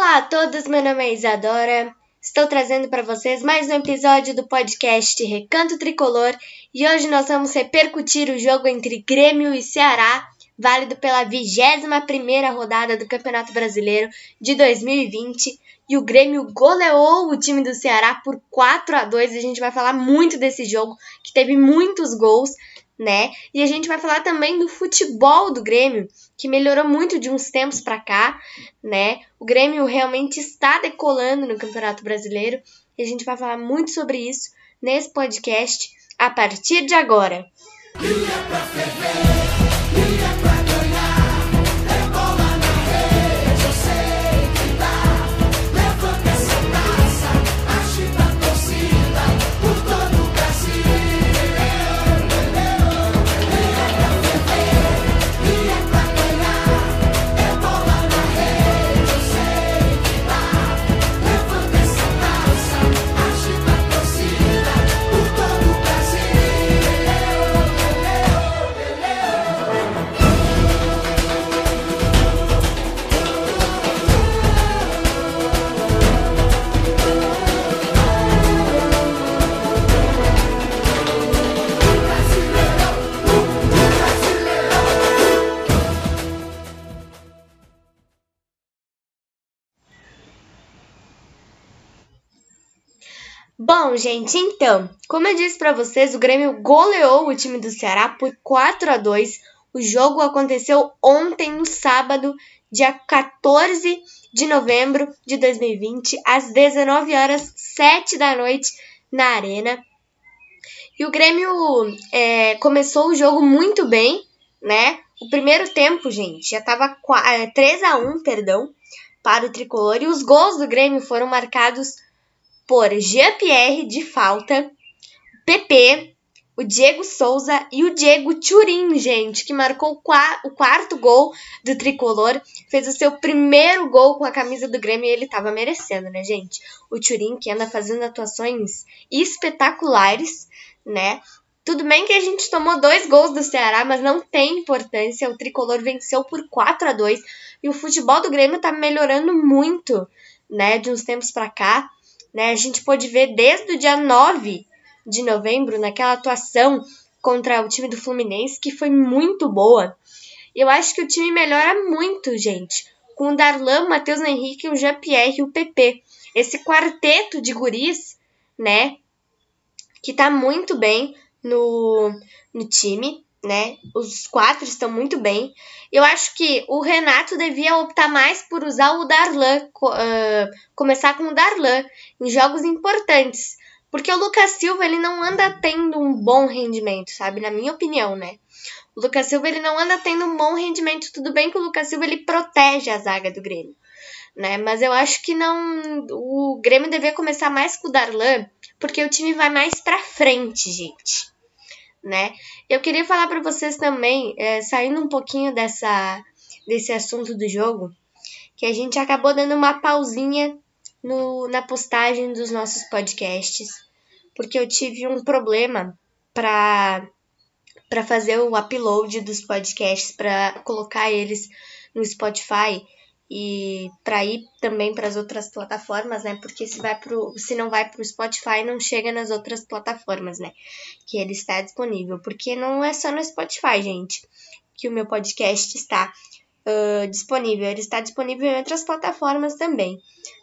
Olá a todos, meu nome é Isadora. Estou trazendo para vocês mais um episódio do podcast Recanto Tricolor e hoje nós vamos repercutir o jogo entre Grêmio e Ceará, válido pela 21ª rodada do Campeonato Brasileiro de 2020. E o Grêmio goleou o time do Ceará por 4 a 2. A gente vai falar muito desse jogo, que teve muitos gols né? E a gente vai falar também do futebol do Grêmio, que melhorou muito de uns tempos para cá, né? O Grêmio realmente está decolando no Campeonato Brasileiro e a gente vai falar muito sobre isso nesse podcast a partir de agora. Bom, gente, então, como eu disse para vocês, o Grêmio goleou o time do Ceará por 4 a 2. O jogo aconteceu ontem, no sábado, dia 14 de novembro de 2020, às 19 horas 7 da noite, na Arena. E o Grêmio é, começou o jogo muito bem, né? O primeiro tempo, gente, já tava 3 é, a 1 perdão, para o tricolor. E os gols do Grêmio foram marcados por Jean-Pierre de falta, PP, o Diego Souza e o Diego Turin, gente, que marcou o quarto gol do tricolor, fez o seu primeiro gol com a camisa do Grêmio e ele tava merecendo, né, gente? O Turin que anda fazendo atuações espetaculares, né? Tudo bem que a gente tomou dois gols do Ceará, mas não tem importância. O tricolor venceu por 4 a 2 e o futebol do Grêmio tá melhorando muito, né, de uns tempos para cá né? A gente pôde ver desde o dia 9 de novembro, naquela atuação contra o time do Fluminense, que foi muito boa. Eu acho que o time melhora muito, gente, com o Darlan, o Matheus Henrique, o Jean-Pierre e o PP. Esse quarteto de guris, né, que tá muito bem no, no time né? Os quatro estão muito bem. Eu acho que o Renato devia optar mais por usar o Darlan, uh, começar com o Darlan em jogos importantes. Porque o Lucas Silva ele não anda tendo um bom rendimento, sabe? Na minha opinião, né? O Lucas Silva ele não anda tendo um bom rendimento. Tudo bem que o Lucas Silva ele protege a zaga do Grêmio, né? Mas eu acho que não. O Grêmio devia começar mais com o Darlan, porque o time vai mais pra frente, gente né? Eu queria falar para vocês também, é, saindo um pouquinho dessa, desse assunto do jogo, que a gente acabou dando uma pausinha no, na postagem dos nossos podcasts, porque eu tive um problema para para fazer o upload dos podcasts, para colocar eles no Spotify e para ir também para as outras plataformas, né? Porque se vai pro, se não vai para o Spotify, não chega nas outras plataformas, né? Que ele está disponível, porque não é só no Spotify, gente, que o meu podcast está uh, disponível. Ele está disponível em outras plataformas também,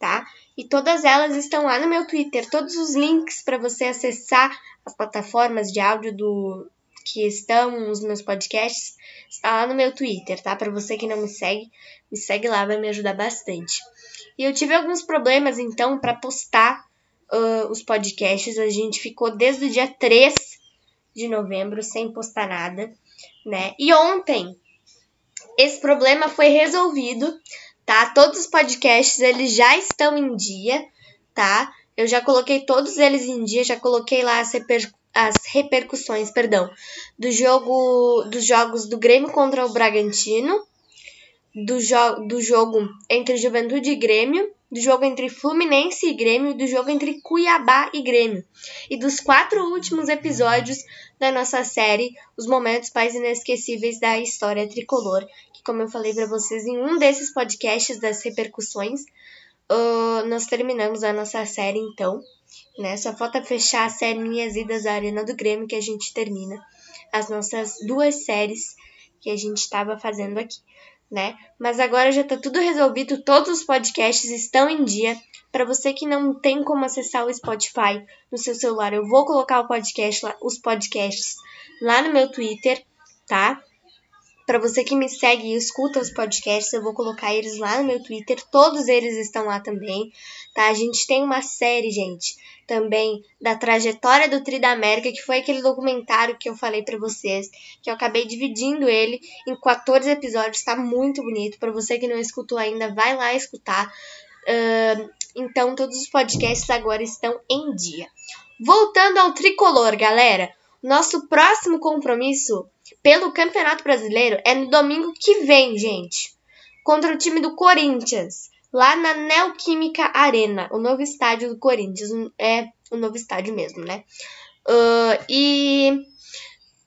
tá? E todas elas estão lá no meu Twitter. Todos os links para você acessar as plataformas de áudio do que estão os meus podcasts está lá no meu Twitter, tá? Para você que não me segue, me segue lá, vai me ajudar bastante. E eu tive alguns problemas então para postar uh, os podcasts. A gente ficou desde o dia 3 de novembro sem postar nada, né? E ontem esse problema foi resolvido, tá? Todos os podcasts eles já estão em dia, tá? Eu já coloquei todos eles em dia, já coloquei lá as, reper as repercussões, perdão, do jogo dos jogos do Grêmio contra o Bragantino, do, jo do jogo entre Juventude e Grêmio do jogo entre Fluminense e Grêmio do jogo entre Cuiabá e Grêmio. E dos quatro últimos episódios da nossa série, os momentos mais inesquecíveis da história tricolor, que como eu falei para vocês em um desses podcasts das repercussões, uh, nós terminamos a nossa série então. Né? Só falta fechar a série Minhas Idas à Arena do Grêmio que a gente termina as nossas duas séries que a gente estava fazendo aqui né? Mas agora já tá tudo resolvido, todos os podcasts estão em dia. Para você que não tem como acessar o Spotify no seu celular, eu vou colocar podcast, os podcasts lá no meu Twitter, tá? Para você que me segue e escuta os podcasts, eu vou colocar eles lá no meu Twitter. Todos eles estão lá também, tá? A gente tem uma série, gente, também da trajetória do Tri da América, que foi aquele documentário que eu falei para vocês, que eu acabei dividindo ele em 14 episódios, tá muito bonito. Para você que não escutou ainda, vai lá escutar. Uh, então, todos os podcasts agora estão em dia. Voltando ao tricolor, galera. Nosso próximo compromisso pelo Campeonato Brasileiro é no domingo que vem, gente. Contra o time do Corinthians, lá na Neoquímica Arena, o novo estádio do Corinthians. É o novo estádio mesmo, né? Uh, e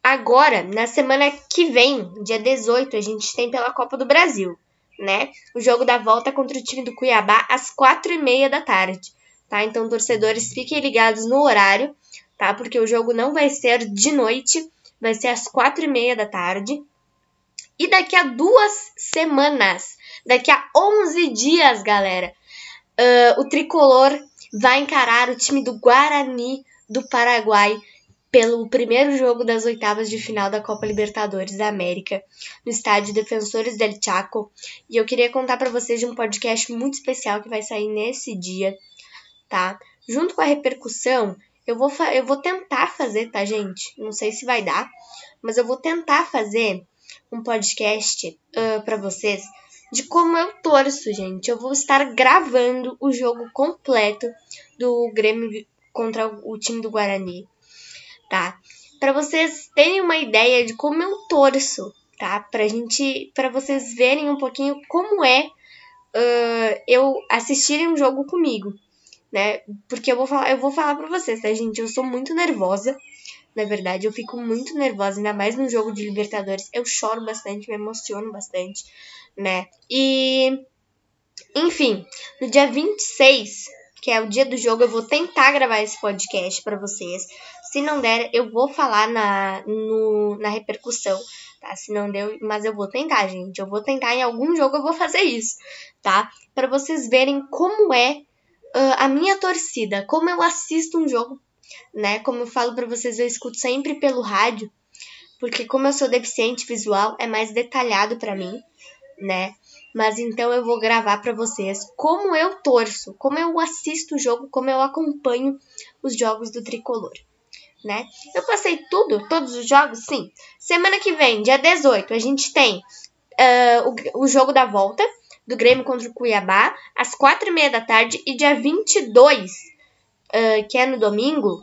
agora, na semana que vem, dia 18, a gente tem pela Copa do Brasil, né? O jogo da volta contra o time do Cuiabá às quatro e meia da tarde, tá? Então, torcedores, fiquem ligados no horário tá? Porque o jogo não vai ser de noite, vai ser às quatro e meia da tarde. E daqui a duas semanas, daqui a 11 dias, galera, uh, o tricolor vai encarar o time do Guarani do Paraguai pelo primeiro jogo das oitavas de final da Copa Libertadores da América, no estádio Defensores del Chaco. E eu queria contar para vocês de um podcast muito especial que vai sair nesse dia, tá? Junto com a repercussão, eu vou, eu vou tentar fazer, tá, gente? Não sei se vai dar, mas eu vou tentar fazer um podcast uh, para vocês de como eu torço, gente. Eu vou estar gravando o jogo completo do Grêmio contra o time do Guarani, tá? Para vocês terem uma ideia de como eu torço, tá? Pra gente, para vocês verem um pouquinho como é uh, eu assistirem um jogo comigo né? Porque eu vou falar, eu vou falar pra vocês, tá, gente? Eu sou muito nervosa. Na verdade, eu fico muito nervosa, ainda mais no jogo de Libertadores. Eu choro bastante, me emociono bastante, né? E. Enfim, no dia 26, que é o dia do jogo, eu vou tentar gravar esse podcast para vocês. Se não der, eu vou falar na, no, na repercussão, tá? Se não deu, mas eu vou tentar, gente. Eu vou tentar em algum jogo, eu vou fazer isso, tá? Para vocês verem como é uh, a minha torcida, como eu assisto um jogo, né? Como eu falo para vocês, eu escuto sempre pelo rádio, porque como eu sou deficiente visual, é mais detalhado para mim, né? Mas então eu vou gravar para vocês como eu torço, como eu assisto o jogo, como eu acompanho os jogos do tricolor. Né? Eu passei tudo, todos os jogos, sim. Semana que vem, dia 18, a gente tem uh, o, o jogo da volta, do Grêmio contra o Cuiabá, às quatro e meia da tarde. E dia 22, uh, que é no domingo,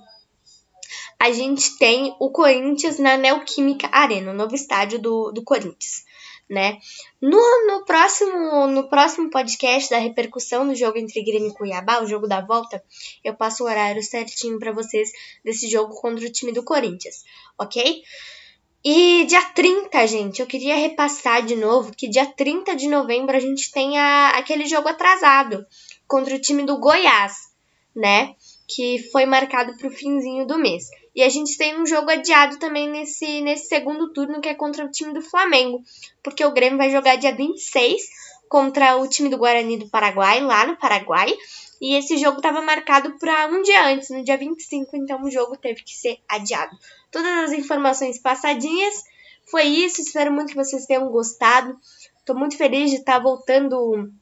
a gente tem o Corinthians na Neoquímica Arena, o novo estádio do, do Corinthians. Né? No, no, próximo, no próximo podcast da repercussão do jogo entre Grêmio e Cuiabá, o jogo da volta, eu passo o horário certinho para vocês desse jogo contra o time do Corinthians, ok? E dia 30, gente, eu queria repassar de novo que dia 30 de novembro a gente tem a, aquele jogo atrasado contra o time do Goiás, né? Que foi marcado para o finzinho do mês. E a gente tem um jogo adiado também nesse, nesse segundo turno, que é contra o time do Flamengo, porque o Grêmio vai jogar dia 26 contra o time do Guarani do Paraguai, lá no Paraguai. E esse jogo estava marcado para um dia antes, no dia 25, então o jogo teve que ser adiado todas as informações passadinhas. Foi isso, espero muito que vocês tenham gostado. Estou muito feliz de estar tá voltando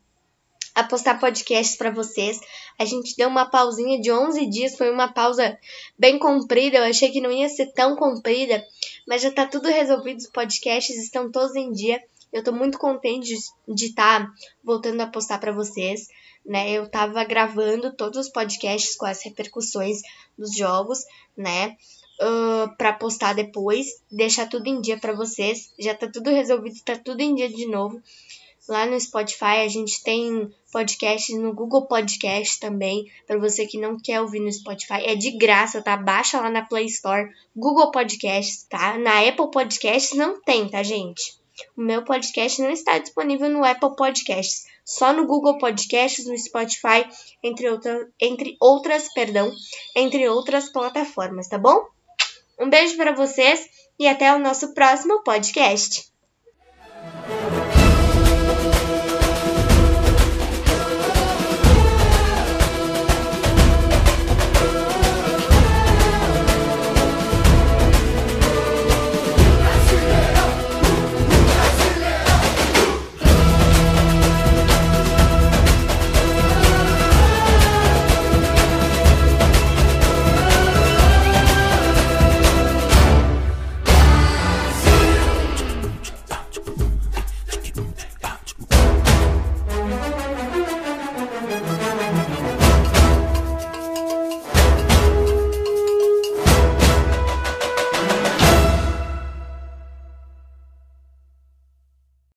a postar podcasts para vocês. A gente deu uma pausinha de 11 dias, foi uma pausa bem comprida. Eu achei que não ia ser tão comprida, mas já está tudo resolvido. Os podcasts estão todos em dia. Eu estou muito contente de estar tá voltando a postar para vocês. Né? Eu estava gravando todos os podcasts com as repercussões dos jogos, né? uh, para postar depois, deixar tudo em dia para vocês. Já tá tudo resolvido, tá tudo em dia de novo. lá no Spotify, a gente tem podcast no Google Podcast também, para você que não quer ouvir no Spotify, é de graça, tá? Baixa lá na Play Store, Google Podcast, tá? Na Apple Podcast não tem, tá, gente? O meu podcast não está disponível no Apple Podcasts, só no Google Podcasts, no Spotify, entre, outra, entre outras, perdão, entre outras plataformas, tá bom? Um beijo para vocês e até o nosso próximo podcast.